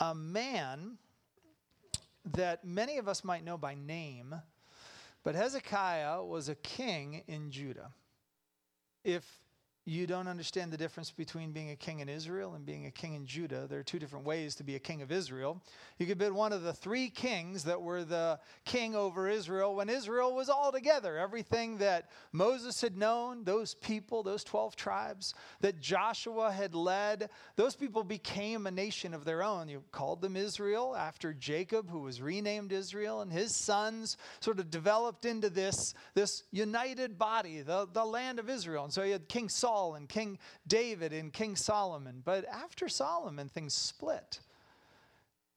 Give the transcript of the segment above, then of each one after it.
a man that many of us might know by name, but Hezekiah was a king in Judah. If you don't understand the difference between being a king in Israel and being a king in Judah. There are two different ways to be a king of Israel. You could be one of the three kings that were the king over Israel when Israel was all together. Everything that Moses had known, those people, those 12 tribes that Joshua had led, those people became a nation of their own. You called them Israel after Jacob, who was renamed Israel, and his sons sort of developed into this, this united body, the, the land of Israel. And so you had King Saul Saul and King David and King Solomon. But after Solomon, things split.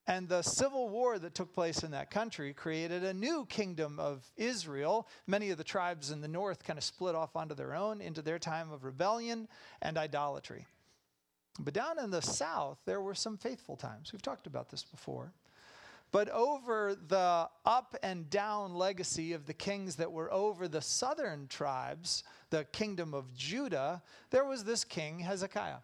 And the civil war that took place in that country created a new kingdom of Israel. Many of the tribes in the north kind of split off onto their own into their time of rebellion and idolatry. But down in the south, there were some faithful times. We've talked about this before. But over the up and down legacy of the kings that were over the southern tribes, the kingdom of Judah, there was this king, Hezekiah.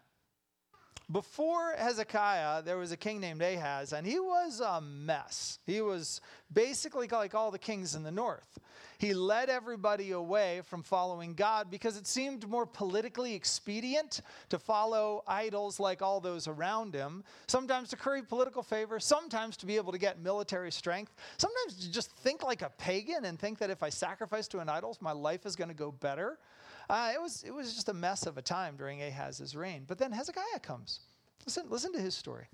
Before Hezekiah, there was a king named Ahaz, and he was a mess. He was basically like all the kings in the north. He led everybody away from following God because it seemed more politically expedient to follow idols like all those around him, sometimes to curry political favor, sometimes to be able to get military strength, sometimes to just think like a pagan and think that if I sacrifice to an idol, my life is going to go better. Uh, it, was, it was just a mess of a time during Ahaz's reign. But then Hezekiah comes. Listen, listen to his story.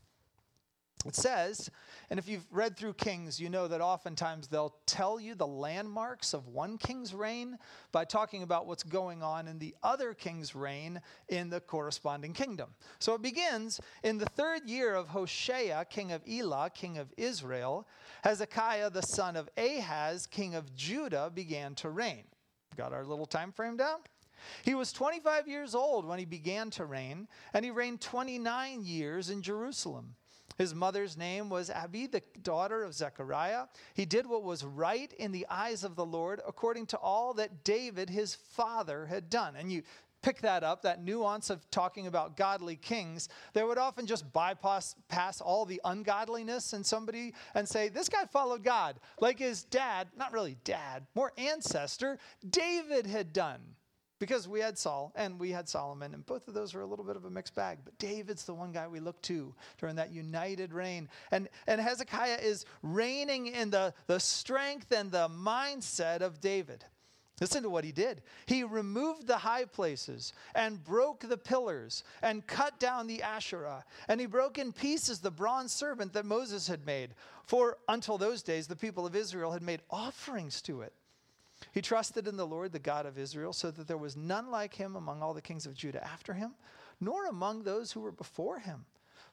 It says, and if you've read through Kings, you know that oftentimes they'll tell you the landmarks of one king's reign by talking about what's going on in the other king's reign in the corresponding kingdom. So it begins in the third year of Hoshea, king of Elah, king of Israel, Hezekiah, the son of Ahaz, king of Judah, began to reign. Got our little time frame down? He was 25 years old when he began to reign, and he reigned 29 years in Jerusalem. His mother's name was Abi, the daughter of Zechariah. He did what was right in the eyes of the Lord, according to all that David, his father, had done. And you pick that up, that nuance of talking about godly kings, they would often just bypass pass all the ungodliness in somebody and say, This guy followed God, like his dad, not really dad, more ancestor, David had done because we had Saul and we had Solomon, and both of those were a little bit of a mixed bag. But David's the one guy we look to during that united reign. And, and Hezekiah is reigning in the, the strength and the mindset of David. Listen to what he did. He removed the high places and broke the pillars and cut down the Asherah. And he broke in pieces the bronze serpent that Moses had made. For until those days, the people of Israel had made offerings to it. He trusted in the Lord, the God of Israel, so that there was none like him among all the kings of Judah after him, nor among those who were before him.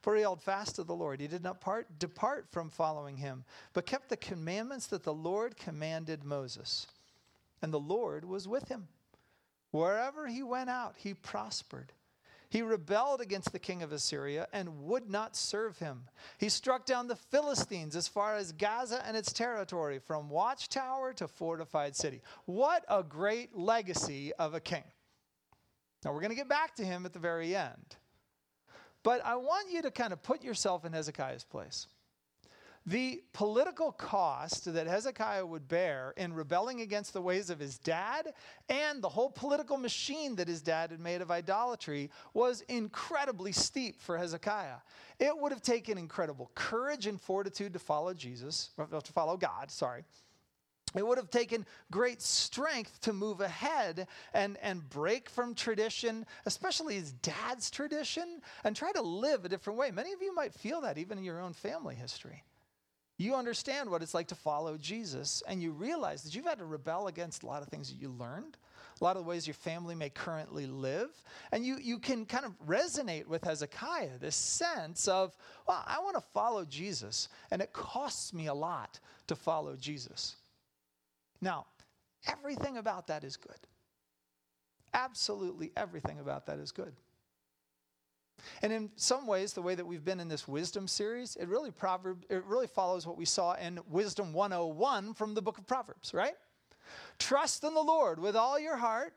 For he held fast to the Lord. He did not part, depart from following him, but kept the commandments that the Lord commanded Moses. And the Lord was with him. Wherever he went out, he prospered. He rebelled against the king of Assyria and would not serve him. He struck down the Philistines as far as Gaza and its territory, from watchtower to fortified city. What a great legacy of a king. Now, we're going to get back to him at the very end. But I want you to kind of put yourself in Hezekiah's place. The political cost that Hezekiah would bear in rebelling against the ways of his dad and the whole political machine that his dad had made of idolatry was incredibly steep for Hezekiah. It would have taken incredible courage and fortitude to follow Jesus, to follow God, sorry. It would have taken great strength to move ahead and, and break from tradition, especially his dad's tradition, and try to live a different way. Many of you might feel that even in your own family history you understand what it's like to follow Jesus, and you realize that you've had to rebel against a lot of things that you learned, a lot of the ways your family may currently live. And you, you can kind of resonate with Hezekiah, this sense of, well, I want to follow Jesus, and it costs me a lot to follow Jesus. Now, everything about that is good. Absolutely everything about that is good. And in some ways, the way that we've been in this wisdom series, it really proverb it really follows what we saw in Wisdom 101 from the book of Proverbs, right? Trust in the Lord with all your heart,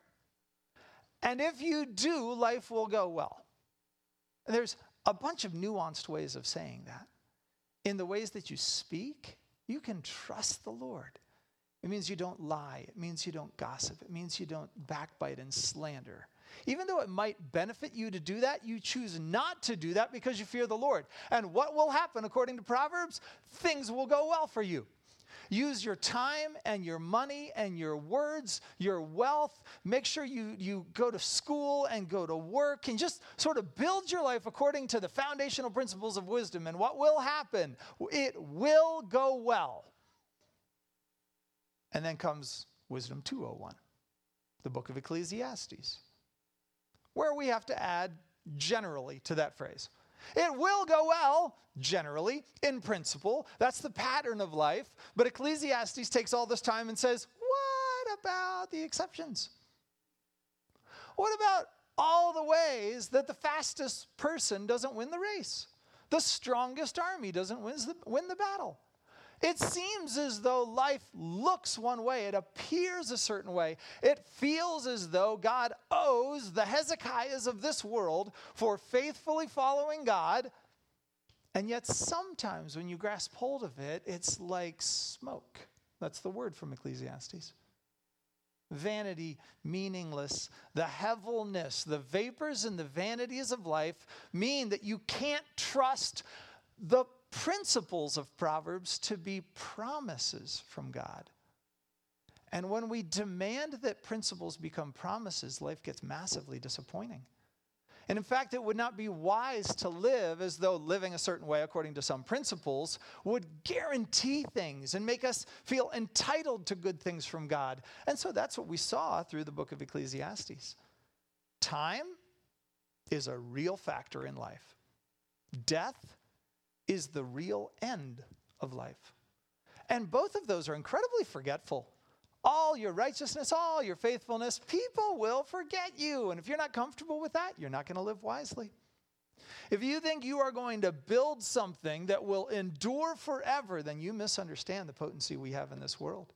and if you do, life will go well. And there's a bunch of nuanced ways of saying that. in the ways that you speak, you can trust the Lord. It means you don't lie. It means you don't gossip. It means you don't backbite and slander. Even though it might benefit you to do that, you choose not to do that because you fear the Lord. And what will happen, according to Proverbs? Things will go well for you. Use your time and your money and your words, your wealth. Make sure you, you go to school and go to work and just sort of build your life according to the foundational principles of wisdom. And what will happen? It will go well. And then comes Wisdom 201, the book of Ecclesiastes, where we have to add generally to that phrase. It will go well, generally, in principle. That's the pattern of life. But Ecclesiastes takes all this time and says, what about the exceptions? What about all the ways that the fastest person doesn't win the race? The strongest army doesn't win the, battle. It seems as though life looks one way, it appears a certain way. It feels as though God owes the Hezekiahs of this world for faithfully following God. And yet, sometimes when you grasp hold of it, it's like smoke. That's the word from Ecclesiastes. Vanity, meaningless, the heaviness, the vapors and the vanities of life mean that you can't trust the principles of Proverbs to be promises from God. And when we demand that principles become promises, life gets massively disappointing. And in fact, it would not be wise to live as though living a certain way according to some principles would guarantee things and make us feel entitled to good things from God. And so that's what we saw through the book of Ecclesiastes. Time is a real factor in life, death is the real end of life. And both of those are incredibly forgetful. All your righteousness, all your faithfulness, people will forget you. And if you're not comfortable with that, you're not going to live wisely. If you think you are going to build something that will endure forever, then you misunderstand the potency we have in this world.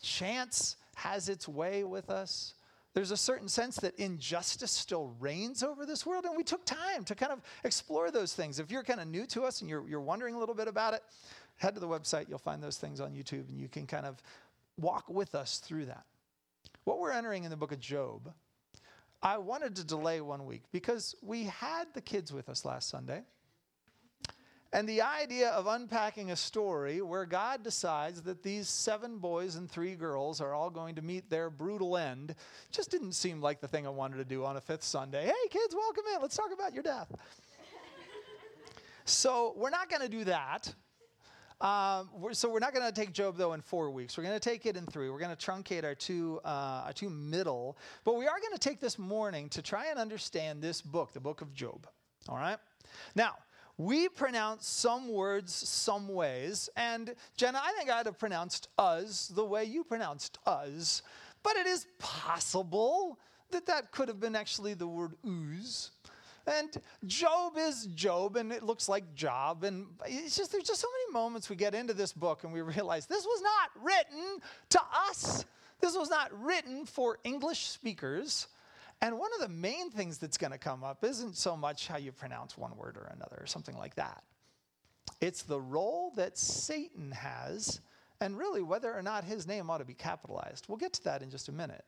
Chance has its way with us. There's a certain sense that injustice still reigns over this world, and we took time to kind of explore those things. If you're kind of new to us and you're, you're wondering a little bit about it, head to the website. You'll find those things on YouTube, and you can kind of walk with us through that. What we're entering in the book of Job, I wanted to delay one week because we had the kids with us last Sunday. And the idea of unpacking a story where God decides that these seven boys and three girls are all going to meet their brutal end just didn't seem like the thing I wanted to do on a fifth Sunday. Hey, kids, welcome in. Let's talk about your death. so, we're not going to do that. Um, we're, so we're not going to take Job though in four weeks. We're going to take it in three. We're going to truncate our two, uh, our two middle, but we are going to take this morning to try and understand this book, the book of Job. All right. Now, we pronounce some words some ways, and Jenna, I think I'd have pronounced Uz the way you pronounced Uz, but it is possible that that could have been actually the word ooze. And Job is Job, and it looks like Job. And it's just, there's just so many moments we get into this book and we realize this was not written to us. This was not written for English speakers. And one of the main things that's going to come up isn't so much how you pronounce one word or another or something like that. It's the role that Satan has and really whether or not his name ought to be capitalized. We'll get to that in just a minute.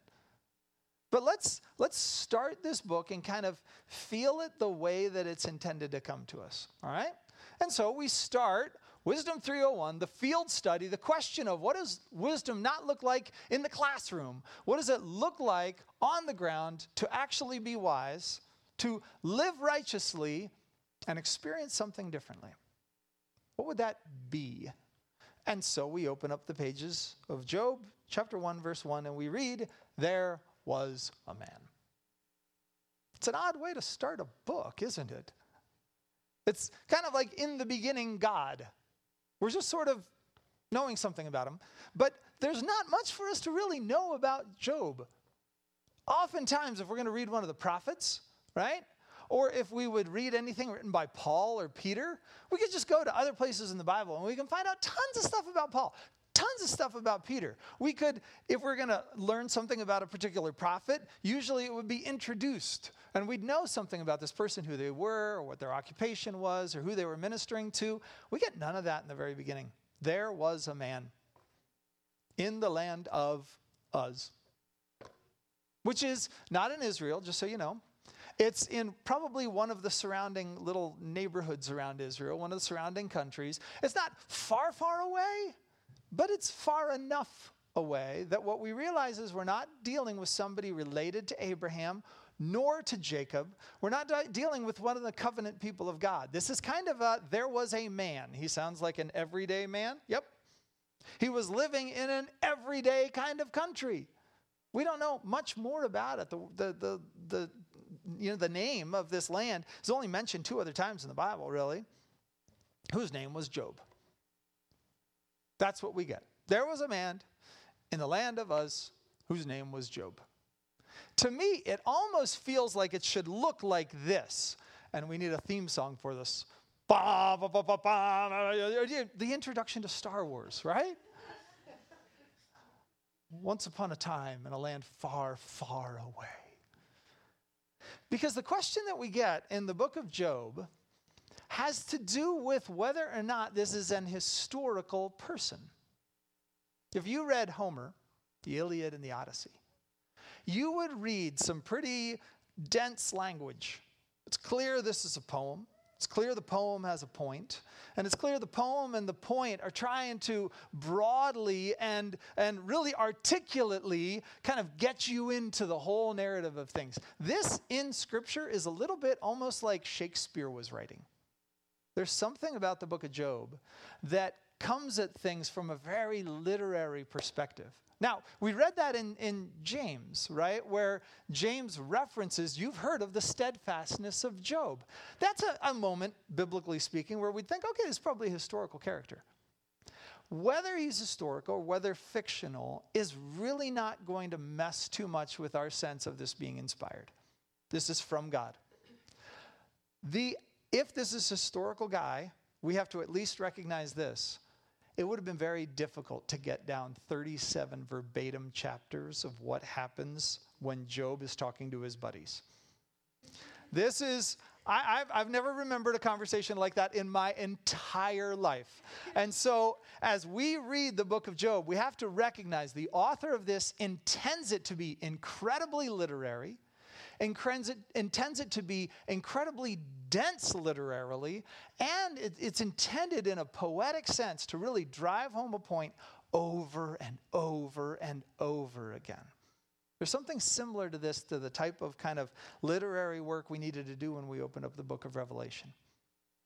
But let's let's start this book and kind of feel it the way that it's intended to come to us, all right? And so we start Wisdom 301, the field study, the question of what does wisdom not look like in the classroom? What does it look like on the ground to actually be wise, to live righteously, and experience something differently? What would that be? And so we open up the pages of Job, chapter 1, verse 1, and we read, There was a man. It's an odd way to start a book, isn't it? It's kind of like in the beginning, God. We're just sort of knowing something about him. But there's not much for us to really know about Job. Oftentimes, if we're going to read one of the prophets, right? Or if we would read anything written by Paul or Peter, we could just go to other places in the Bible and we can find out tons of stuff about Paul. Tons of stuff about Peter. We could, if we're going to learn something about a particular prophet, usually it would be introduced. And we'd know something about this person, who they were, or what their occupation was, or who they were ministering to. We get none of that in the very beginning. There was a man in the land of Uz, which is not in Israel, just so you know. It's in probably one of the surrounding little neighborhoods around Israel, one of the surrounding countries. It's not far, far away, but it's far enough away that what we realize is we're not dealing with somebody related to Abraham nor to Jacob. We're not dealing with one of the covenant people of God. This is kind of a there was a man. He sounds like an everyday man. Yep. He was living in an everyday kind of country. We don't know much more about it. The, the, the, the, you know, the name of this land is only mentioned two other times in the Bible, really, whose name was Job. That's what we get. There was a man in the land of Uz whose name was Job. To me, it almost feels like it should look like this. And we need a theme song for this. The introduction to Star Wars, right? Once upon a time in a land far, far away. Because the question that we get in the book of Job has to do with whether or not this is an historical person. If you read Homer, the Iliad and the Odyssey, you would read some pretty dense language. It's clear this is a poem. It's clear the poem has a point, and it's clear the poem and the point are trying to broadly and, and really articulately kind of get you into the whole narrative of things. This in Scripture is a little bit almost like Shakespeare was writing. There's something about the book of Job that comes at things from a very literary perspective. Now, we read that in, in James, right? Where James references, you've heard of the steadfastness of Job. That's a, a moment, biblically speaking, where we'd think, okay, this is probably a historical character. Whether he's historical or whether fictional is really not going to mess too much with our sense of this being inspired. This is from God. The if this is historical guy, we have to at least recognize this. It would have been very difficult to get down 37 verbatim chapters of what happens when Job is talking to his buddies. This is, I, have I've never remembered a conversation like that in my entire life. And so, as we read the book of Job, we have to recognize the author of this intends it to be incredibly literary intends it to be incredibly dense literarily, and it, it's intended in a poetic sense to really drive home a point over and over and over again. There's something similar to this, to the type of kind of literary work we needed to do when we opened up the book of Revelation.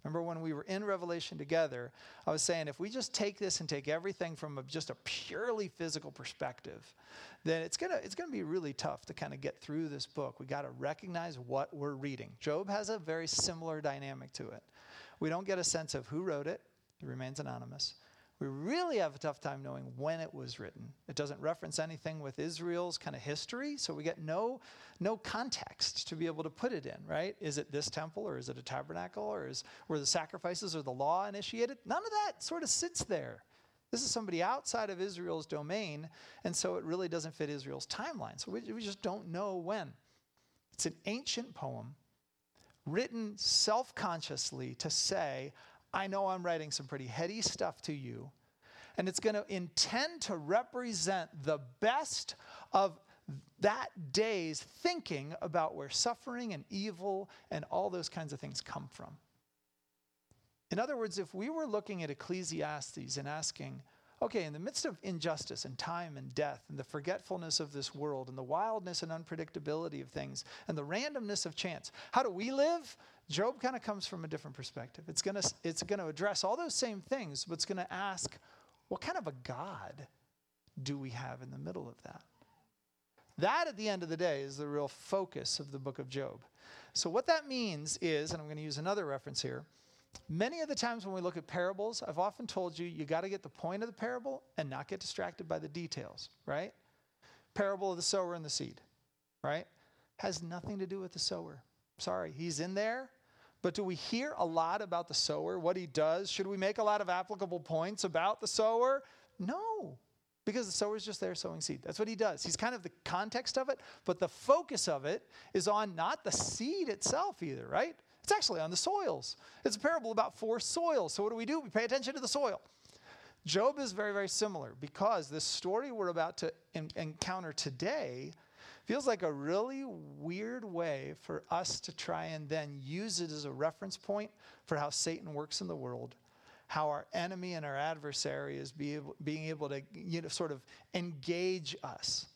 Remember when we were in Revelation together, I was saying if we just take this and take everything from a, just a purely physical perspective, then it's going to it's going to be really tough to kind of get through this book. We got to recognize what we're reading. Job has a very similar dynamic to it. We don't get a sense of who wrote it. It remains anonymous. We really have a tough time knowing when it was written. It doesn't reference anything with Israel's kind of history, so we get no, no context to be able to put it in, right? Is it this temple or is it a tabernacle or is, were the sacrifices or the law initiated? None of that sort of sits there. This is somebody outside of Israel's domain, and so it really doesn't fit Israel's timeline. So we, we just don't know when. It's an ancient poem written self consciously to say, I know I'm writing some pretty heady stuff to you, and it's going to intend to represent the best of that day's thinking about where suffering and evil and all those kinds of things come from. In other words, if we were looking at Ecclesiastes and asking, okay, in the midst of injustice and time and death and the forgetfulness of this world and the wildness and unpredictability of things and the randomness of chance, how do we live? Job kind of comes from a different perspective. It's going to it's going to address all those same things, but it's going to ask, what kind of a God do we have in the middle of that? That, at the end of the day, is the real focus of the book of Job. So, what that means is, and I'm going to use another reference here, many of the times when we look at parables, I've often told you, you got to get the point of the parable and not get distracted by the details, right? Parable of the sower and the seed, right? Has nothing to do with the sower. Sorry, he's in there, but do we hear a lot about the sower, what he does? Should we make a lot of applicable points about the sower? No, because the sower's just there sowing seed. That's what he does. He's kind of the context of it, but the focus of it is on not the seed itself either, right? It's actually on the soils. It's a parable about four soils. So what do we do? We pay attention to the soil. Job is very, very similar because this story we're about to in- encounter today feels like a really weird way for us to try and then use it as a reference point for how Satan works in the world, how our enemy and our adversary is be able, being able to you know, sort of engage us.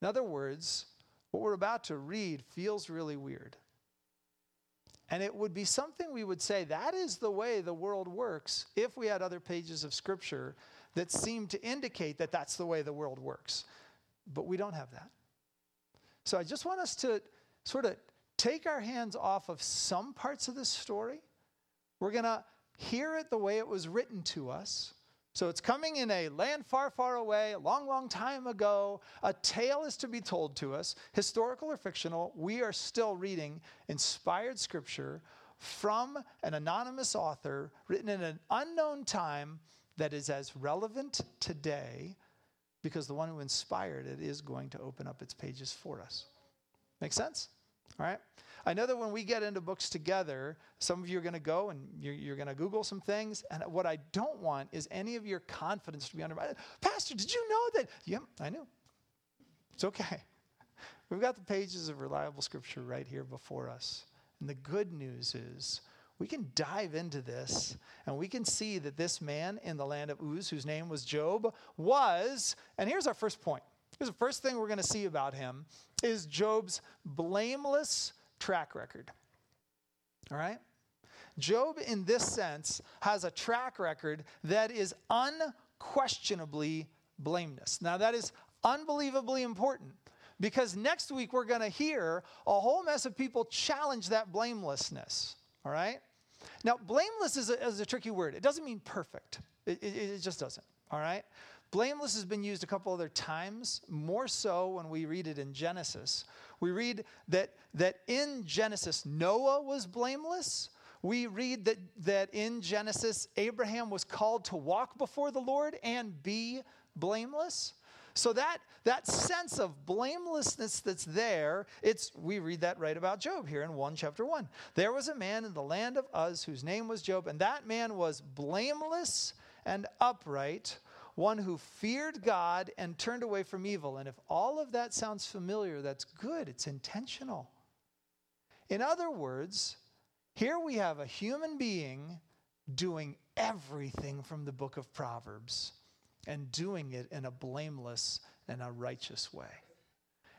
In other words, what we're about to read feels really weird. And it would be something we would say that is the way the world works if we had other pages of scripture that seem to indicate that that's the way the world works. But we don't have that. So I just want us to sort of take our hands off of some parts of this story. We're going to hear it the way it was written to us. So it's coming in a land far, far away, a long, long time ago. A tale is to be told to us, historical or fictional. We are still reading inspired scripture from an anonymous author written in an unknown time that is as relevant today because the one who inspired it is going to open up its pages for us. Make sense? All right? I know that when we get into books together, some of you are going to go and you're, you're going to Google some things. And what I don't want is any of your confidence to be undermined. Pastor, did you know that? Yep, I knew. It's okay. We've got the pages of reliable scripture right here before us. And the good news is we can dive into this and we can see that this man in the land of Uz, whose name was Job, was, and here's our first point. The first thing we're going to see about him is Job's blameless track record. All right? Job, in this sense, has a track record that is unquestionably blameless. Now, that is unbelievably important because next week we're going to hear a whole mess of people challenge that blamelessness. All right? Now, blameless is a, is a tricky word. It doesn't mean perfect, it, it, it just doesn't. All right? Blameless has been used a couple other times, more so when we read it in Genesis. We read that, that in Genesis, Noah was blameless. We read that, that in Genesis, Abraham was called to walk before the Lord and be blameless. So that that sense of blamelessness that's there, it's we read that right about Job here in 1 chapter 1. There was a man in the land of Uz whose name was Job, and that man was blameless and upright, one who feared God and turned away from evil. And if all of that sounds familiar, that's good. It's intentional. In other words, here we have a human being doing everything from the book of Proverbs and doing it in a blameless and a righteous way.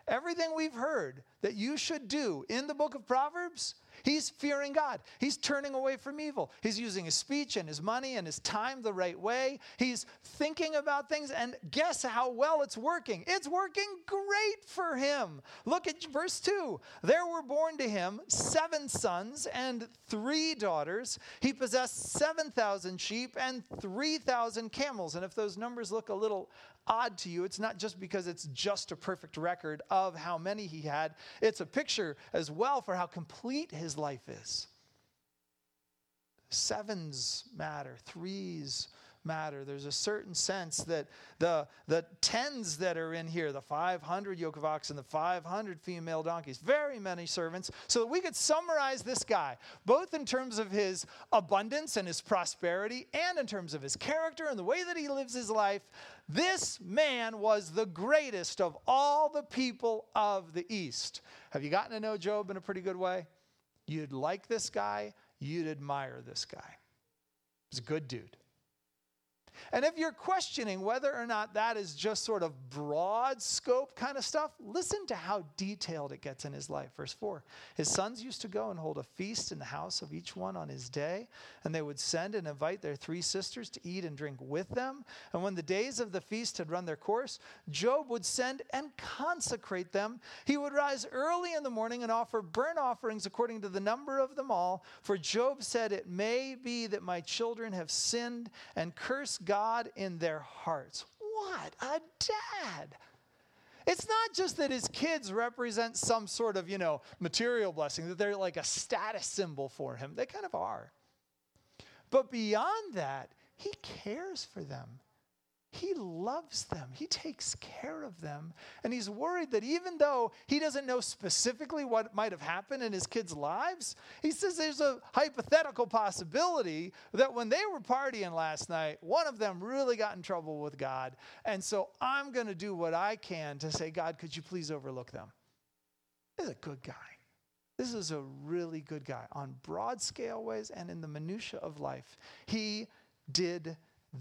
Everything we've heard that you should do in the book of Proverbs, he's fearing God. He's turning away from evil. He's using his speech and his money and his time the right way. He's thinking about things, and guess how well it's working? It's working great for him. Look at verse 2. There were born to him seven sons and three daughters. He possessed 7,000 sheep and 3,000 camels. And if those numbers look a little odd to you, it's not just because it's just a perfect record of how many he had, it's a picture as well for how complete his life is. Sevens matter, threes matter. There's a certain sense that the, the tens that are in here, the 500 yoke of oxen, the 500 female donkeys, very many servants, so that we could summarize this guy, both in terms of his abundance and his prosperity, and in terms of his character and the way that he lives his life. This man was the greatest of all the people of the East. Have you gotten to know Job in a pretty good way? You'd like this guy, you'd admire this guy. He's a good dude. And if you're questioning whether or not that is just sort of broad scope kind of stuff, listen to how detailed it gets in his life. Verse 4 His sons used to go and hold a feast in the house of each one on his day, and they would send and invite their three sisters to eat and drink with them. And when the days of the feast had run their course, Job would send and consecrate them. He would rise early in the morning and offer burnt offerings according to the number of them all. For Job said, It may be that my children have sinned and cursed God in their hearts. What a dad! It's not just that his kids represent some sort of, you know, material blessing, that they're like a status symbol for him. They kind of are. But beyond that, he cares for them. He loves them. He takes care of them. And he's worried that even though he doesn't know specifically what might have happened in his kids' lives, he says there's a hypothetical possibility that when they were partying last night, one of them really got in trouble with God. And so I'm going to do what I can to say, God, could you please overlook them? He's a good guy. This is a really good guy on broad scale ways and in the minutia of life. He did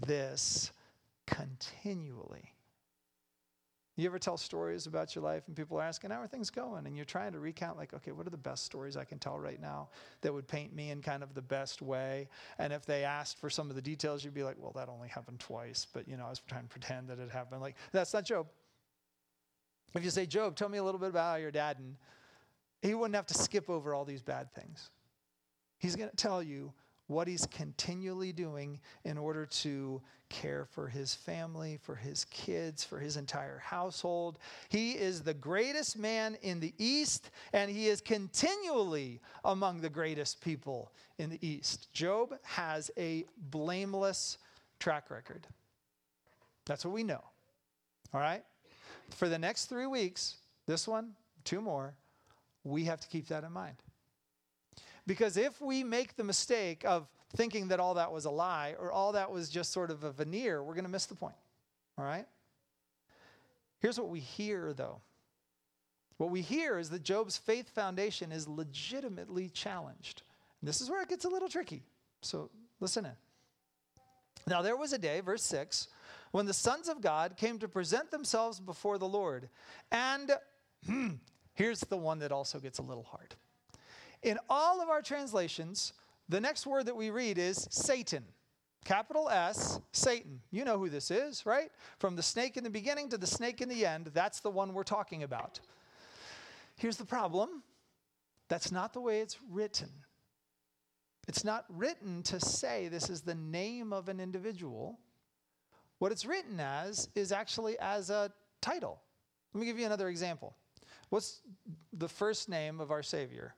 this continually. You ever tell stories about your life and people are asking, How are things going? And you're trying to recount, like, okay, what are the best stories I can tell right now that would paint me in kind of the best way? And if they asked for some of the details, you'd be like, Well, that only happened twice, but you know, I was trying to pretend that it happened. Like, that's not Job. If you say, Job, tell me a little bit about your dad, and he wouldn't have to skip over all these bad things. He's going to tell you what he's continually doing in order to care for his family, for his kids, for his entire household. He is the greatest man in the East, and he is continually among the greatest people in the East. Job has a blameless track record. That's what we know. All right? For the next three weeks, this one, two more, we have to keep that in mind. Because if we make the mistake of thinking that all that was a lie or all that was just sort of a veneer, we're going to miss the point. All right? Here's what we hear, though. What we hear is that Job's faith foundation is legitimately challenged. And this is where it gets a little tricky. So listen in. Now, there was a day, verse 6, when the sons of God came to present themselves before the Lord. And hmm, here's the one that also gets a little hard. In all of our translations, the next word that we read is Satan. Capital S, Satan. You know who this is, right? From the snake in the beginning to the snake in the end, that's the one we're talking about. Here's the problem that's not the way it's written. It's not written to say this is the name of an individual. What it's written as is actually as a title. Let me give you another example. What's the first name of our Savior?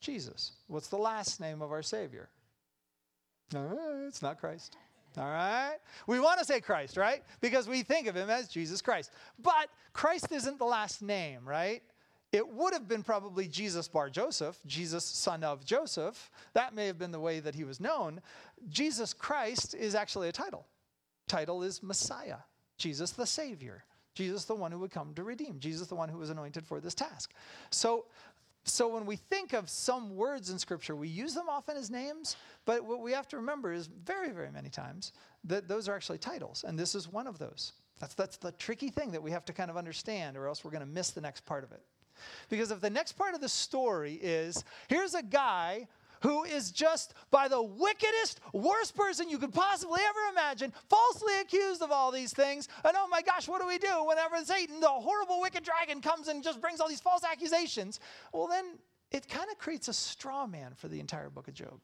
Jesus. What's the last name of our Savior? Uh, it's not Christ. All right? We want to say Christ, right? Because we think of him as Jesus Christ. But Christ isn't the last name, right? It would have been probably Jesus bar Joseph, Jesus son of Joseph. That may have been the way that he was known. Jesus Christ is actually a title. Title is Messiah, Jesus the Savior. Jesus the one who would come to redeem. Jesus the one who was anointed for this task. So so when we think of some words in Scripture, we use them often as names, but what we have to remember is very, very many times that those are actually titles, and this is one of those. That's, that's the tricky thing that we have to kind of understand, or else we're going to miss the next part of it. Because if the next part of the story is here's a guy who is just by the wickedest, worst person you could possibly ever imagine, falsely accused of all these things. And oh my gosh, what do we do whenever Satan, the horrible, wicked dragon, comes and just brings all these false accusations? Well, then it kind of creates a straw man for the entire book of Job.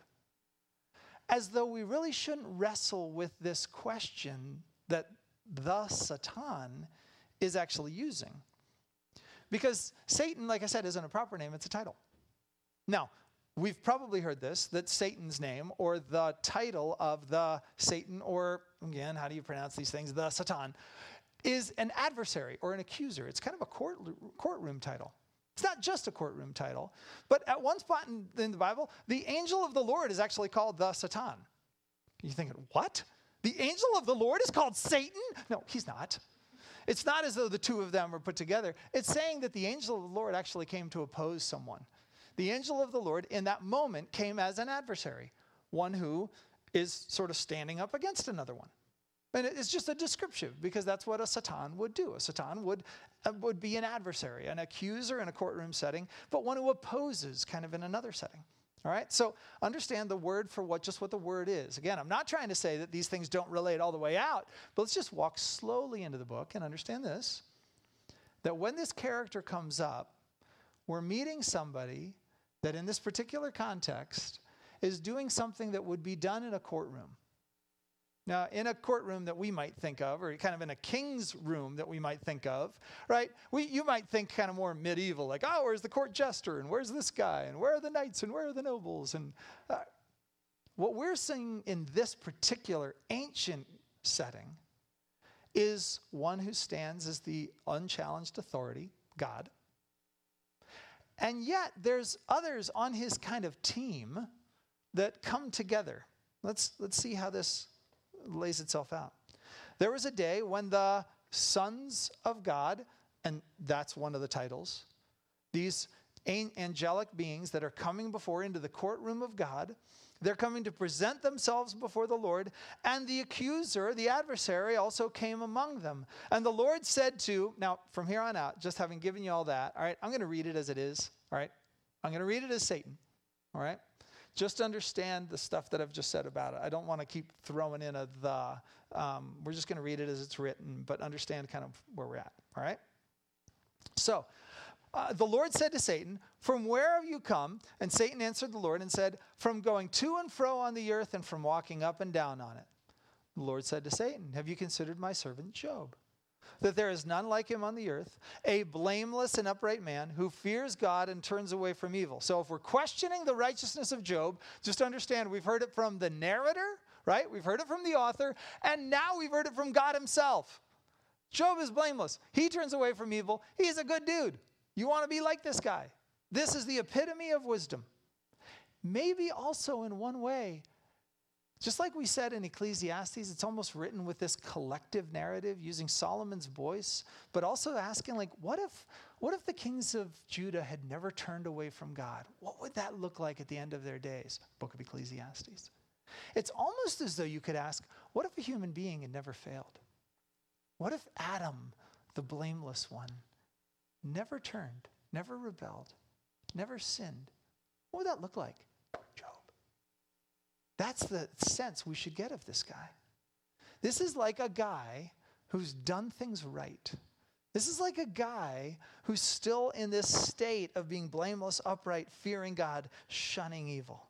As though we really shouldn't wrestle with this question that the Satan is actually using. Because Satan, like I said, isn't a proper name, it's a title. Now, We've probably heard this that Satan's name or the title of the Satan, or again, how do you pronounce these things? The Satan, is an adversary or an accuser. It's kind of a court, courtroom title. It's not just a courtroom title, but at one spot in, in the Bible, the angel of the Lord is actually called the Satan. You're thinking, what? The angel of the Lord is called Satan? No, he's not. It's not as though the two of them were put together. It's saying that the angel of the Lord actually came to oppose someone the angel of the Lord in that moment came as an adversary, one who is sort of standing up against another one. And it's just a description because that's what a Satan would do. A Satan would, uh, would be an adversary, an accuser in a courtroom setting, but one who opposes kind of in another setting. All right, so understand the word for what just what the word is. Again, I'm not trying to say that these things don't relate all the way out, but let's just walk slowly into the book and understand this that when this character comes up, we're meeting somebody that in this particular context is doing something that would be done in a courtroom. Now, in a courtroom that we might think of, or kind of in a king's room that we might think of, right? We, you might think kind of more medieval, like, oh, where's the court jester, and where's this guy, and where are the knights, and where are the nobles? And uh, what we're seeing in this particular ancient setting is one who stands as the unchallenged authority, God. And yet, there's others on his kind of team that come together. Let's, let's see how this lays itself out. There was a day when the sons of God, and that's one of the titles, these angelic beings that are coming before into the courtroom of God, they're coming to present themselves before the Lord, and the accuser, the adversary, also came among them. And the Lord said to, now from here on out, just having given you all that, all right, I'm going to read it as it is, all right? I'm going to read it as Satan, all right? Just understand the stuff that I've just said about it. I don't want to keep throwing in a the. Um, we're just going to read it as it's written, but understand kind of where we're at, all right? So, uh, the Lord said to Satan, From where have you come? And Satan answered the Lord and said, From going to and fro on the earth and from walking up and down on it. The Lord said to Satan, Have you considered my servant Job? That there is none like him on the earth, a blameless and upright man who fears God and turns away from evil. So, if we're questioning the righteousness of Job, just understand we've heard it from the narrator, right? We've heard it from the author, and now we've heard it from God himself. Job is blameless. He turns away from evil. He's a good dude. You want to be like this guy. This is the epitome of wisdom. Maybe also, in one way, just like we said in Ecclesiastes, it's almost written with this collective narrative using Solomon's voice, but also asking, like, what if, what if the kings of Judah had never turned away from God? What would that look like at the end of their days? Book of Ecclesiastes. It's almost as though you could ask, what if a human being had never failed? What if Adam, the blameless one, never turned, never rebelled, never sinned, what would that look like? Job. That's the sense we should get of this guy. This is like a guy who's done things right. This is like a guy who's still in this state of being blameless, upright, fearing God, shunning evil.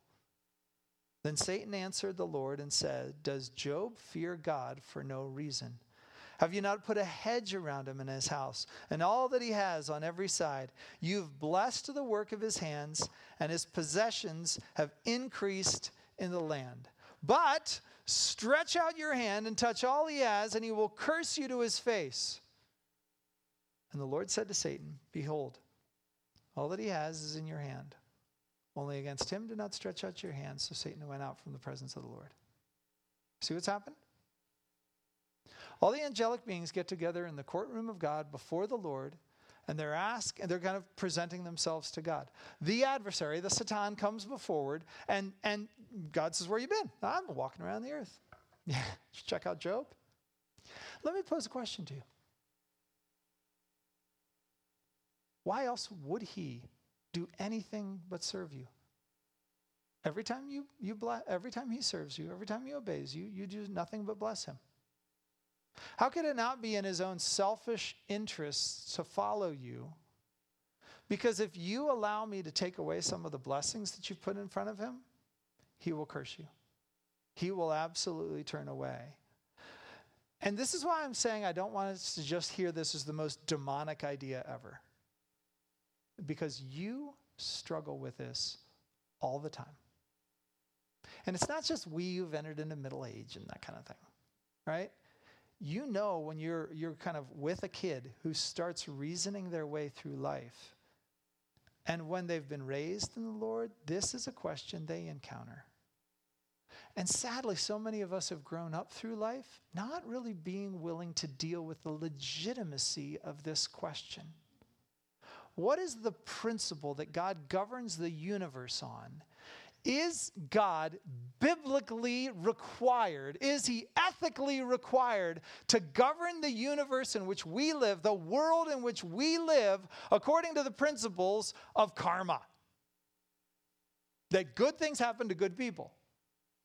Then Satan answered the Lord and said, Does Job fear God for no reason? Have you not put a hedge around him and his house and all that he has on every side? You've blessed the work of his hands, and his possessions have increased in the land. But stretch out your hand and touch all he has, and he will curse you to his face. And the Lord said to Satan, Behold, all that he has is in your hand. Only against him do not stretch out your hand. So Satan went out from the presence of the Lord. See what's happened? All the angelic beings get together in the courtroom of God before the Lord, and they're asked, and they're kind of presenting themselves to God. The adversary, the Satan, comes forward, and, and God says, Where you been? I'm walking around the earth. Yeah, check out Job. Let me pose a question to you. Why else would he do anything but serve you? Every time you, you bless, every time he serves you, every time he obeys you, you do nothing but bless him. How could it not be in his own selfish interests to follow you? Because if you allow me to take away some of the blessings that you've put in front of him, he will curse you. He will absolutely turn away. And this is why I'm saying I don't want us to just hear this as the most demonic idea ever. Because you struggle with this all the time. And it's not just we who've entered into middle age and that kind of thing, right? You know when you're you're kind of with a kid who starts reasoning their way through life and when they've been raised in the Lord, this is a question they encounter. And sadly, so many of us have grown up through life not really being willing to deal with the legitimacy of this question. What is the principle that God governs the universe on? Is God biblically required? Is he ethically required to govern the universe in which we live, the world in which we live, according to the principles of karma? That good things happen to good people,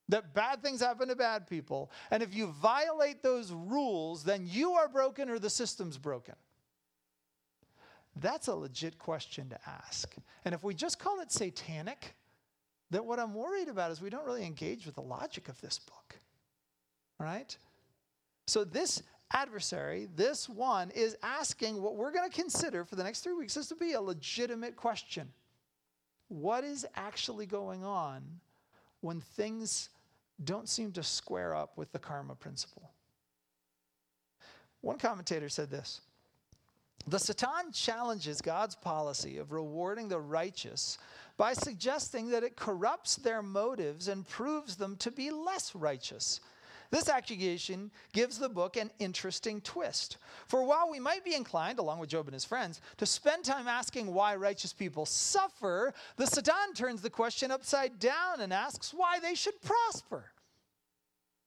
that bad things happen to bad people. And if you violate those rules, then you are broken or the system's broken. That's a legit question to ask. And if we just call it satanic, that what I'm worried about is we don't really engage with the logic of this book. All right? So, this adversary, this one, is asking what we're going to consider for the next three weeks is to be a legitimate question. What is actually going on when things don't seem to square up with the karma principle? One commentator said this The Satan challenges God's policy of rewarding the righteous by suggesting that it corrupts their motives and proves them to be less righteous. This accusation gives the book an interesting twist. For while we might be inclined, along with Job and his friends, to spend time asking why righteous people suffer, the Satan turns the question upside down and asks why they should prosper.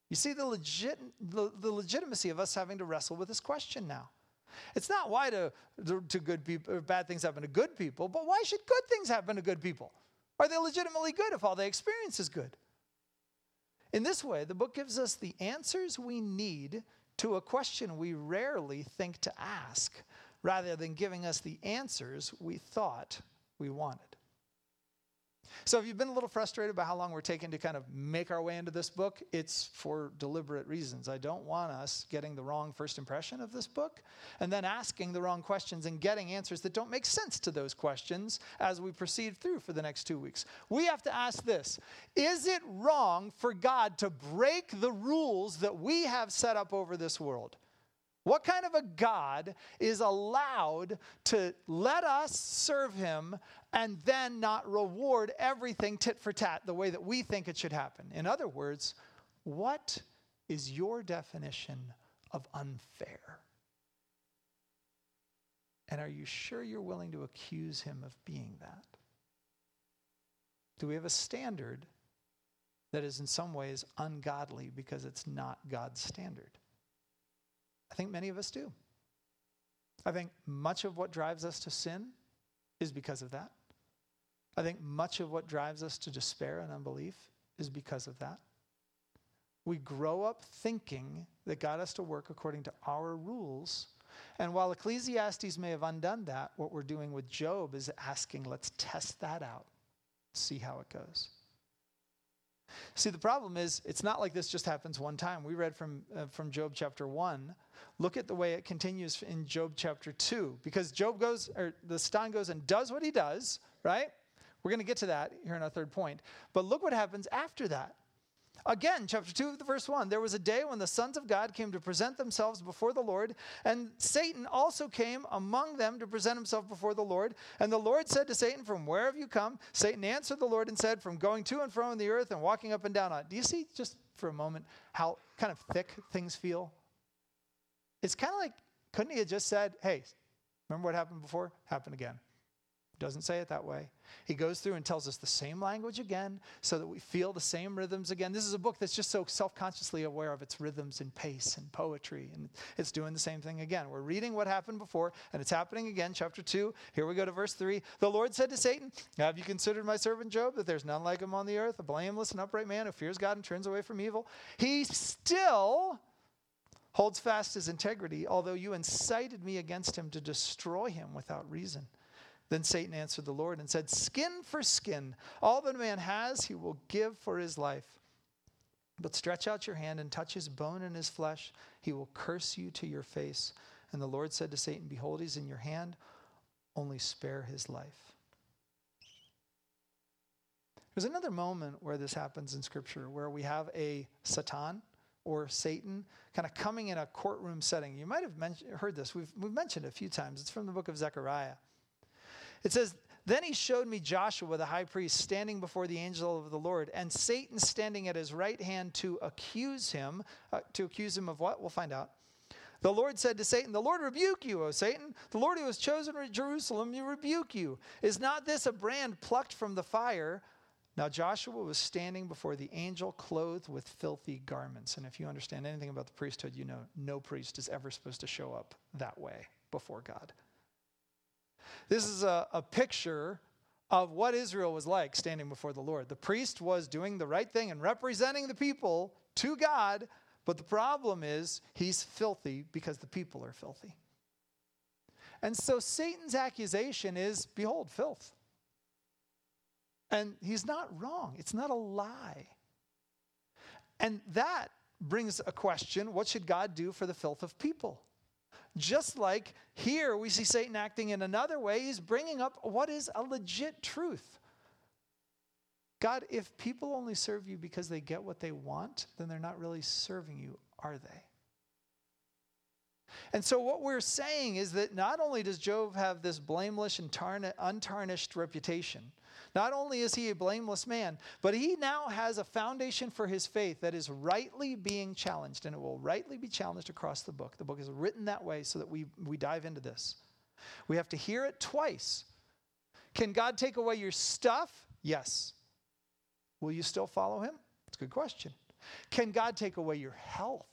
You see the, legit, the, the legitimacy of us having to wrestle with this question now. It's not why do, to good people, bad things happen to good people, but why should good things happen to good people? Are they legitimately good if all they experience is good? In this way, the book gives us the answers we need to a question we rarely think to ask, rather than giving us the answers we thought we wanted. So, if you've been a little frustrated by how long we're taking to kind of make our way into this book, it's for deliberate reasons. I don't want us getting the wrong first impression of this book and then asking the wrong questions and getting answers that don't make sense to those questions as we proceed through for the next two weeks. We have to ask this Is it wrong for God to break the rules that we have set up over this world? What kind of a God is allowed to let us serve him and then not reward everything tit for tat the way that we think it should happen? In other words, what is your definition of unfair? And are you sure you're willing to accuse him of being that? Do we have a standard that is in some ways ungodly because it's not God's standard? I think many of us do. I think much of what drives us to sin is because of that. I think much of what drives us to despair and unbelief is because of that. We grow up thinking that God has to work according to our rules. And while Ecclesiastes may have undone that, what we're doing with Job is asking, let's test that out, see how it goes. See, the problem is, it's not like this just happens one time. We read from, uh, from Job chapter 1. Look at the way it continues in Job chapter 2. Because Job goes, or the Satan goes and does what he does, right? We're going to get to that here in our third point. But look what happens after that. Again, chapter 2 of the verse 1 there was a day when the sons of God came to present themselves before the Lord, and Satan also came among them to present himself before the Lord. And the Lord said to Satan, From where have you come? Satan answered the Lord and said, From going to and fro in the earth and walking up and down on it. Do you see, just for a moment, how kind of thick things feel? It's kind of like, couldn't he have just said, Hey, remember what happened before? Happened again. Doesn't say it that way. He goes through and tells us the same language again so that we feel the same rhythms again. This is a book that's just so self consciously aware of its rhythms and pace and poetry, and it's doing the same thing again. We're reading what happened before, and it's happening again. Chapter 2, here we go to verse 3. The Lord said to Satan, Have you considered my servant Job, that there's none like him on the earth, a blameless and upright man who fears God and turns away from evil? He still holds fast his integrity, although you incited me against him to destroy him without reason. Then Satan answered the Lord and said, Skin for skin. All that a man has, he will give for his life. But stretch out your hand and touch his bone and his flesh. He will curse you to your face. And the Lord said to Satan, Behold, he's in your hand. Only spare his life. There's another moment where this happens in Scripture where we have a Satan or Satan kind of coming in a courtroom setting. You might have heard this. We've, we've mentioned it a few times. It's from the book of Zechariah. It says, Then he showed me Joshua the high priest standing before the angel of the Lord, and Satan standing at his right hand to accuse him. Uh, to accuse him of what? We'll find out. The Lord said to Satan, The Lord rebuke you, O Satan. The Lord who has chosen Jerusalem, you rebuke you. Is not this a brand plucked from the fire? Now Joshua was standing before the angel clothed with filthy garments. And if you understand anything about the priesthood, you know no priest is ever supposed to show up that way before God. This is a, a picture of what Israel was like standing before the Lord. The priest was doing the right thing and representing the people to God, but the problem is he's filthy because the people are filthy. And so Satan's accusation is behold, filth. And he's not wrong, it's not a lie. And that brings a question what should God do for the filth of people? Just like here we see Satan acting in another way, he's bringing up what is a legit truth. God, if people only serve you because they get what they want, then they're not really serving you, are they? And so, what we're saying is that not only does Job have this blameless and untarnished reputation, not only is he a blameless man, but he now has a foundation for his faith that is rightly being challenged, and it will rightly be challenged across the book. The book is written that way so that we, we dive into this. We have to hear it twice. Can God take away your stuff? Yes. Will you still follow him? It's a good question. Can God take away your health?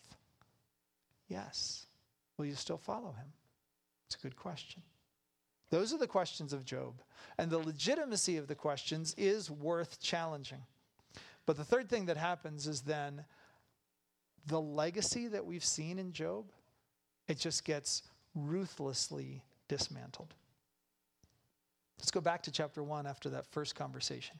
Yes. Will you still follow him? It's a good question. Those are the questions of Job. And the legitimacy of the questions is worth challenging. But the third thing that happens is then the legacy that we've seen in Job, it just gets ruthlessly dismantled. Let's go back to chapter 1 after that first conversation.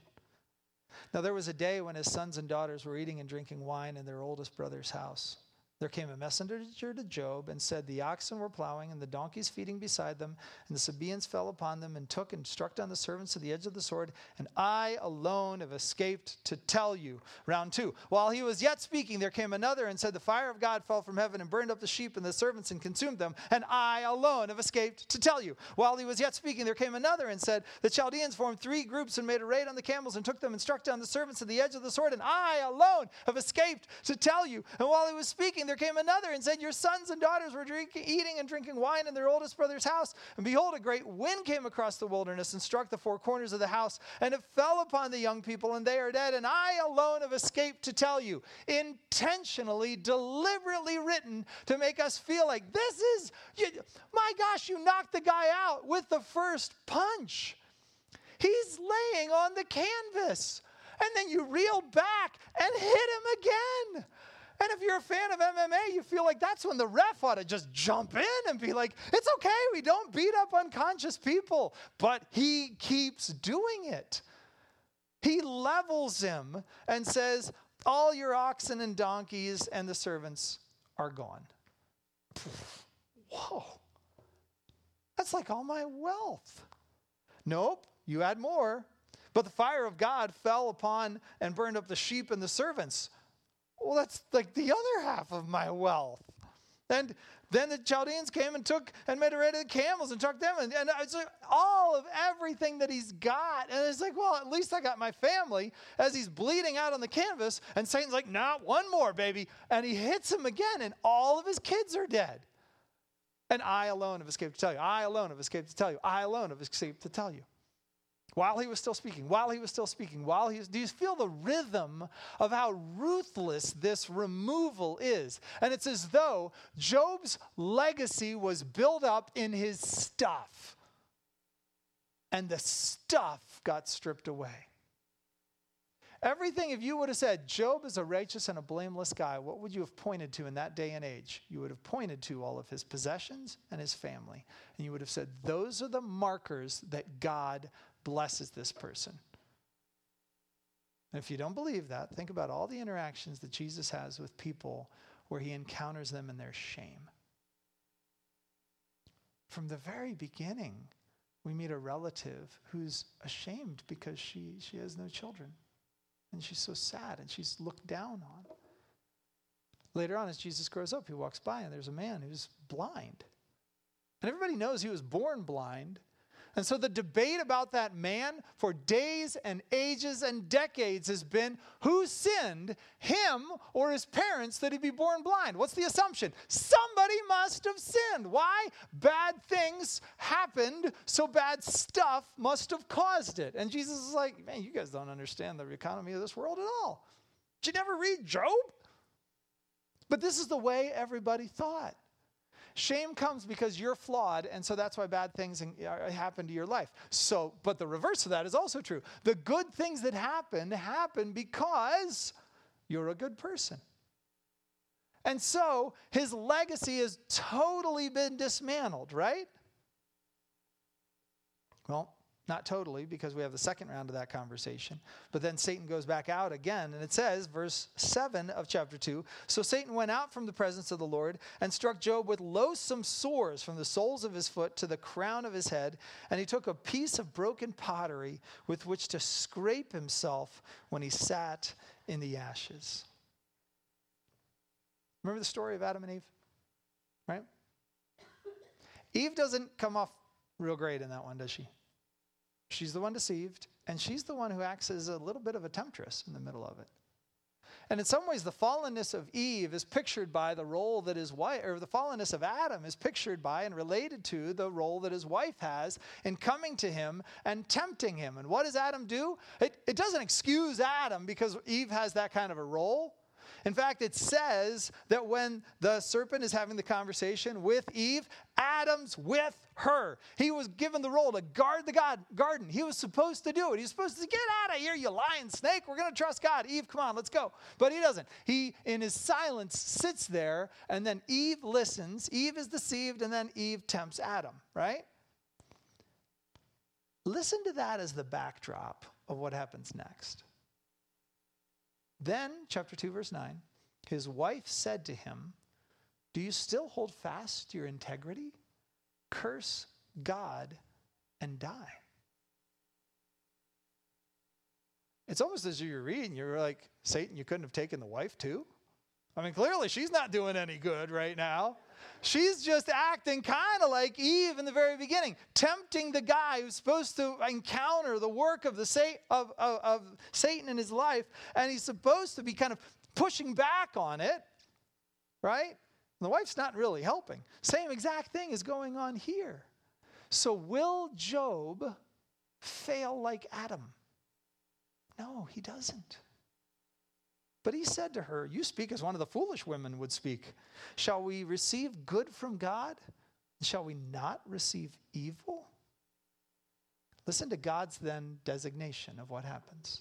Now, there was a day when his sons and daughters were eating and drinking wine in their oldest brother's house. There came a messenger to Job and said, The oxen were plowing and the donkeys feeding beside them, and the Sabaeans fell upon them and took and struck down the servants to the edge of the sword, and I alone have escaped to tell you. Round two. While he was yet speaking, there came another and said, The fire of God fell from heaven and burned up the sheep and the servants and consumed them, and I alone have escaped to tell you. While he was yet speaking, there came another and said, The Chaldeans formed three groups and made a raid on the camels and took them and struck down the servants to the edge of the sword, and I alone have escaped to tell you. And while he was speaking, there came another and said, Your sons and daughters were eating and drinking wine in their oldest brother's house. And behold, a great wind came across the wilderness and struck the four corners of the house, and it fell upon the young people, and they are dead. And I alone have escaped to tell you, intentionally, deliberately written to make us feel like this is, you, my gosh, you knocked the guy out with the first punch. He's laying on the canvas. And then you reel back and hit him again. And if you're a fan of MMA, you feel like that's when the ref ought to just jump in and be like, it's okay, we don't beat up unconscious people. But he keeps doing it. He levels him and says, All your oxen and donkeys and the servants are gone. Whoa. That's like all my wealth. Nope, you add more. But the fire of God fell upon and burned up the sheep and the servants. Well, that's like the other half of my wealth. And then the Chaldeans came and took and made a raid of the camels and took them. And, and it's like all of everything that he's got. And it's like, well, at least I got my family as he's bleeding out on the canvas. And Satan's like, nah, one more, baby. And he hits him again, and all of his kids are dead. And I alone have escaped to tell you. I alone have escaped to tell you. I alone have escaped to tell you while he was still speaking, while he was still speaking, while he was, do you feel the rhythm of how ruthless this removal is? And it's as though Job's legacy was built up in his stuff, and the stuff got stripped away. Everything, if you would have said, Job is a righteous and a blameless guy, what would you have pointed to in that day and age? You would have pointed to all of his possessions and his family. And you would have said, those are the markers that God blesses this person. And if you don't believe that, think about all the interactions that Jesus has with people where he encounters them in their shame. From the very beginning, we meet a relative who's ashamed because she, she has no children. And she's so sad and she's looked down on. Later on, as Jesus grows up, he walks by and there's a man who's blind. And everybody knows he was born blind, and so the debate about that man for days and ages and decades has been who sinned, him or his parents, that he'd be born blind? What's the assumption? Somebody must have sinned. Why? Bad things happened, so bad stuff must have caused it. And Jesus is like, man, you guys don't understand the economy of this world at all. Did you never read Job? But this is the way everybody thought. Shame comes because you're flawed, and so that's why bad things uh, happen to your life. So, but the reverse of that is also true. The good things that happen happen because you're a good person. And so his legacy has totally been dismantled, right? Well, not totally, because we have the second round of that conversation. But then Satan goes back out again, and it says, verse 7 of chapter 2 So Satan went out from the presence of the Lord and struck Job with loathsome sores from the soles of his foot to the crown of his head. And he took a piece of broken pottery with which to scrape himself when he sat in the ashes. Remember the story of Adam and Eve? Right? Eve doesn't come off real great in that one, does she? She's the one deceived, and she's the one who acts as a little bit of a temptress in the middle of it. And in some ways, the fallenness of Eve is pictured by the role that his wife, or the fallenness of Adam is pictured by and related to the role that his wife has in coming to him and tempting him. And what does Adam do? It, it doesn't excuse Adam because Eve has that kind of a role. In fact, it says that when the serpent is having the conversation with Eve, Adam's with her. He was given the role to guard the God, garden. He was supposed to do it. He's supposed to get out of here, you lying snake. We're going to trust God. Eve, come on, let's go. But he doesn't. He, in his silence, sits there, and then Eve listens. Eve is deceived, and then Eve tempts Adam, right? Listen to that as the backdrop of what happens next. Then, chapter 2, verse 9, his wife said to him, Do you still hold fast your integrity? Curse God and die. It's almost as you're reading, you're like, Satan, you couldn't have taken the wife too? I mean, clearly she's not doing any good right now. She's just acting kind of like Eve in the very beginning, tempting the guy who's supposed to encounter the work of, the sa- of, of, of Satan in his life, and he's supposed to be kind of pushing back on it, right? And the wife's not really helping. Same exact thing is going on here. So, will Job fail like Adam? No, he doesn't. But he said to her, You speak as one of the foolish women would speak. Shall we receive good from God? Shall we not receive evil? Listen to God's then designation of what happens.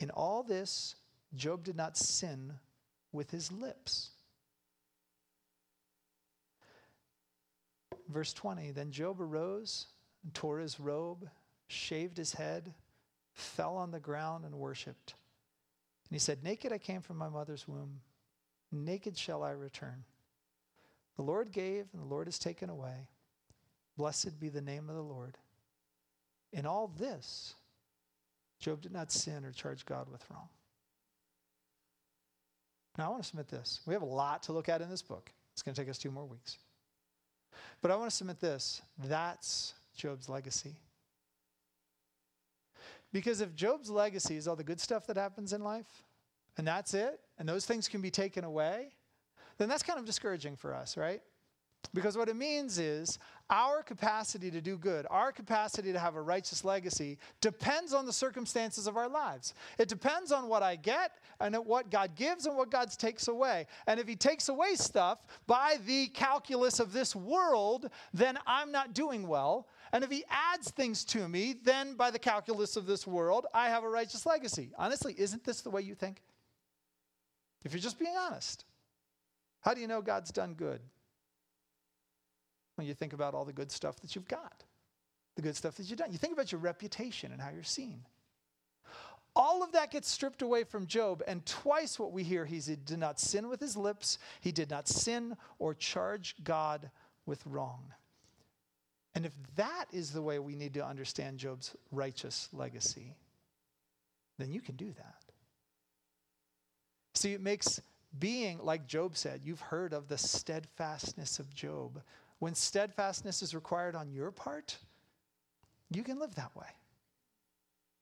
In all this, Job did not sin with his lips. Verse 20 Then Job arose and tore his robe, shaved his head, fell on the ground, and worshiped. And he said, Naked I came from my mother's womb, naked shall I return. The Lord gave, and the Lord has taken away. Blessed be the name of the Lord. In all this, Job did not sin or charge God with wrong. Now, I want to submit this. We have a lot to look at in this book. It's going to take us two more weeks. But I want to submit this. That's Job's legacy. Because if Job's legacy is all the good stuff that happens in life, and that's it, and those things can be taken away, then that's kind of discouraging for us, right? Because what it means is our capacity to do good, our capacity to have a righteous legacy, depends on the circumstances of our lives. It depends on what I get and what God gives and what God takes away. And if He takes away stuff by the calculus of this world, then I'm not doing well. And if he adds things to me, then by the calculus of this world, I have a righteous legacy. Honestly, isn't this the way you think? If you're just being honest, how do you know God's done good? When you think about all the good stuff that you've got, the good stuff that you've done. You think about your reputation and how you're seen. All of that gets stripped away from Job, and twice what we hear, he did not sin with his lips, he did not sin or charge God with wrong. And if that is the way we need to understand Job's righteous legacy, then you can do that. See, it makes being, like Job said, you've heard of the steadfastness of Job. When steadfastness is required on your part, you can live that way.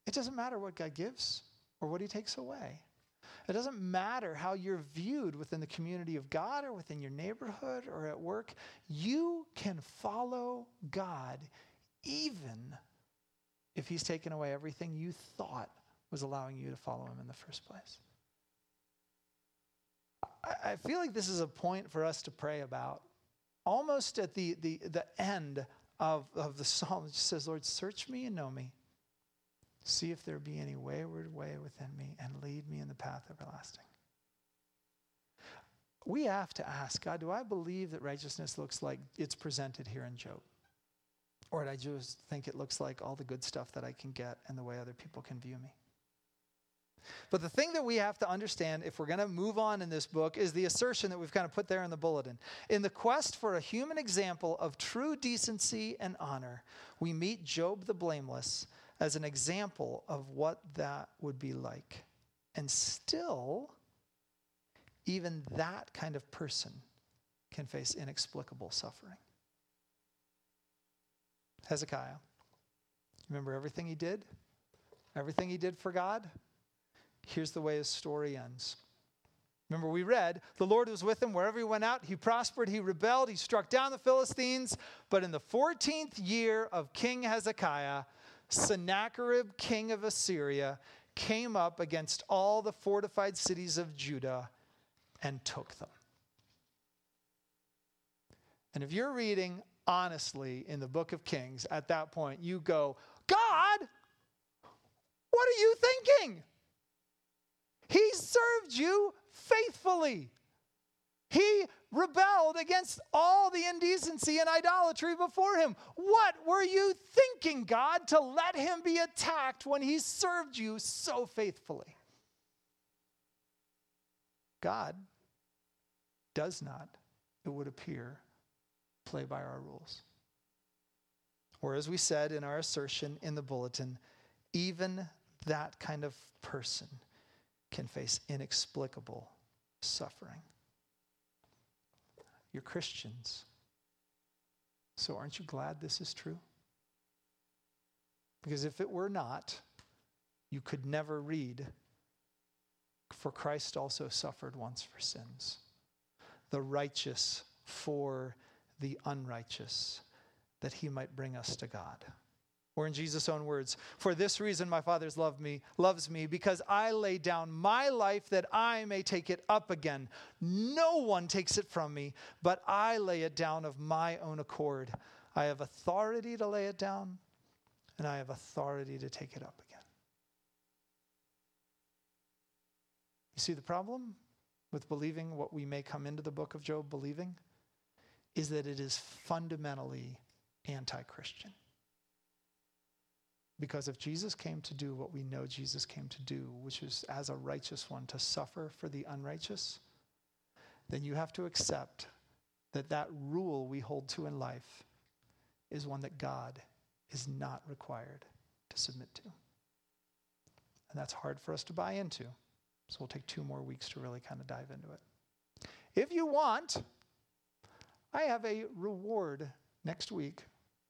It doesn't matter what God gives or what he takes away. It doesn't matter how you're viewed within the community of God or within your neighborhood or at work. You can follow God even if He's taken away everything you thought was allowing you to follow Him in the first place. I, feel like this is a point for us to pray about. Almost at the, the, the end of, of the psalm, it says, Lord, search me and know me. See if there be any wayward way within me and lead me in the path everlasting. We have to ask God, do I believe that righteousness looks like it's presented here in Job? Or do I just think it looks like all the good stuff that I can get and the way other people can view me? But the thing that we have to understand if we're going to move on in this book is the assertion that we've kind of put there in the bulletin. In the quest for a human example of true decency and honor, we meet Job the blameless as an example of what that would be like. And still, even that kind of person can face inexplicable suffering. Hezekiah. Remember everything he did? Everything he did for God? Here's the way his story ends. Remember, we read, the Lord was with him wherever he went out. He prospered, he rebelled, he struck down the Philistines. But in the 14th year of King Hezekiah, Sennacherib, king of Assyria, came up against all the fortified cities of Judah and took them. And if you're reading honestly in the book of Kings, at that point, you go, God, what are you thinking? He served you faithfully. He rebelled against all the indecency and idolatry before him. What were you thinking, God, to let him be attacked when he served you so faithfully? God does not, it would appear, play by our rules. Or, as we said in our assertion in the bulletin, even that kind of person can face inexplicable suffering. You're Christians. So, aren't you glad this is true? Because if it were not, you could never read, For Christ also suffered once for sins, the righteous for the unrighteous, that he might bring us to God. Or in Jesus' own words, for this reason my Father's love me, loves me, because I lay down my life that I may take it up again. No one takes it from me, but I lay it down of my own accord. I have authority to lay it down, and I have authority to take it up again. You see the problem with believing what we may come into the book of Job believing? Is that it is fundamentally anti Christian. Because if Jesus came to do what we know Jesus came to do, which is as a righteous one to suffer for the unrighteous, then you have to accept that that rule we hold to in life is one that God is not required to submit to. And that's hard for us to buy into. So we'll take two more weeks to really kind of dive into it. If you want, I have a reward next week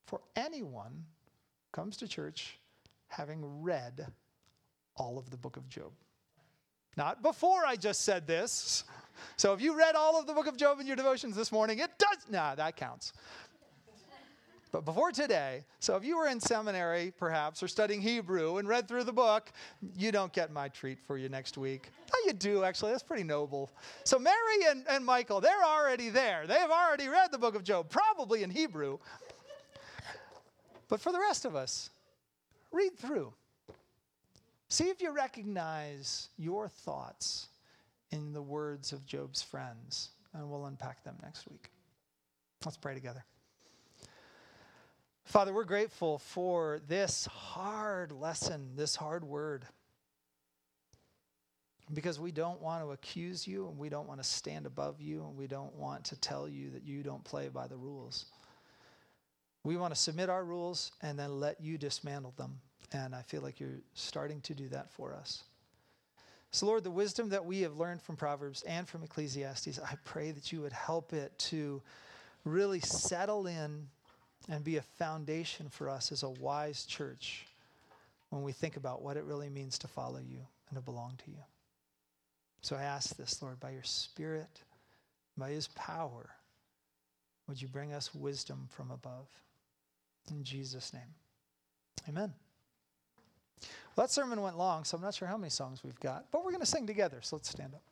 for anyone who comes to church having read all of the book of Job. Not before I just said this. So if you read all of the book of Job in your devotions this morning, it does, nah, that counts. But before today, so if you were in seminary perhaps or studying Hebrew and read through the book, you don't get my treat for you next week. Oh, you do, actually. That's pretty noble. So Mary and, and Michael, they're already there. They have already read the book of Job, probably in Hebrew. But for the rest of us, read through. See if you recognize your thoughts in the words of Job's friends, and we'll unpack them next week. Let's pray together. Father, we're grateful for this hard lesson, this hard word. Because we don't want to accuse you, and we don't want to stand above you, and we don't want to tell you that you don't play by the rules. We want to submit our rules and then let you dismantle them. And I feel like you're starting to do that for us. So, Lord, the wisdom that we have learned from Proverbs and from Ecclesiastes, I pray that you would help it to really settle in and be a foundation for us as a wise church when we think about what it really means to follow you and to belong to you. So I ask this, Lord, by your Spirit, by his power, would you bring us wisdom from above? In Jesus' name. Amen. Well, that sermon went long, so I'm not sure how many songs we've got, but we're going to sing together, so let's stand up.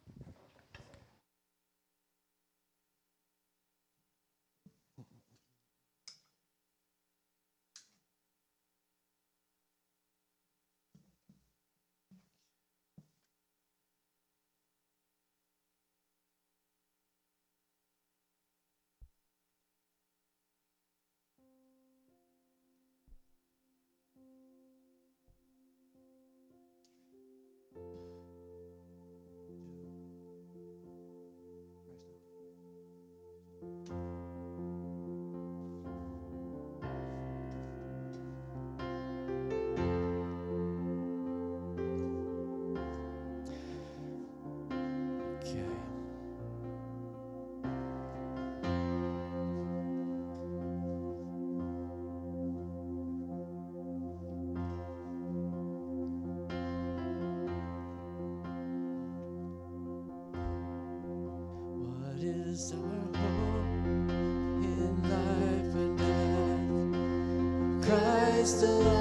In life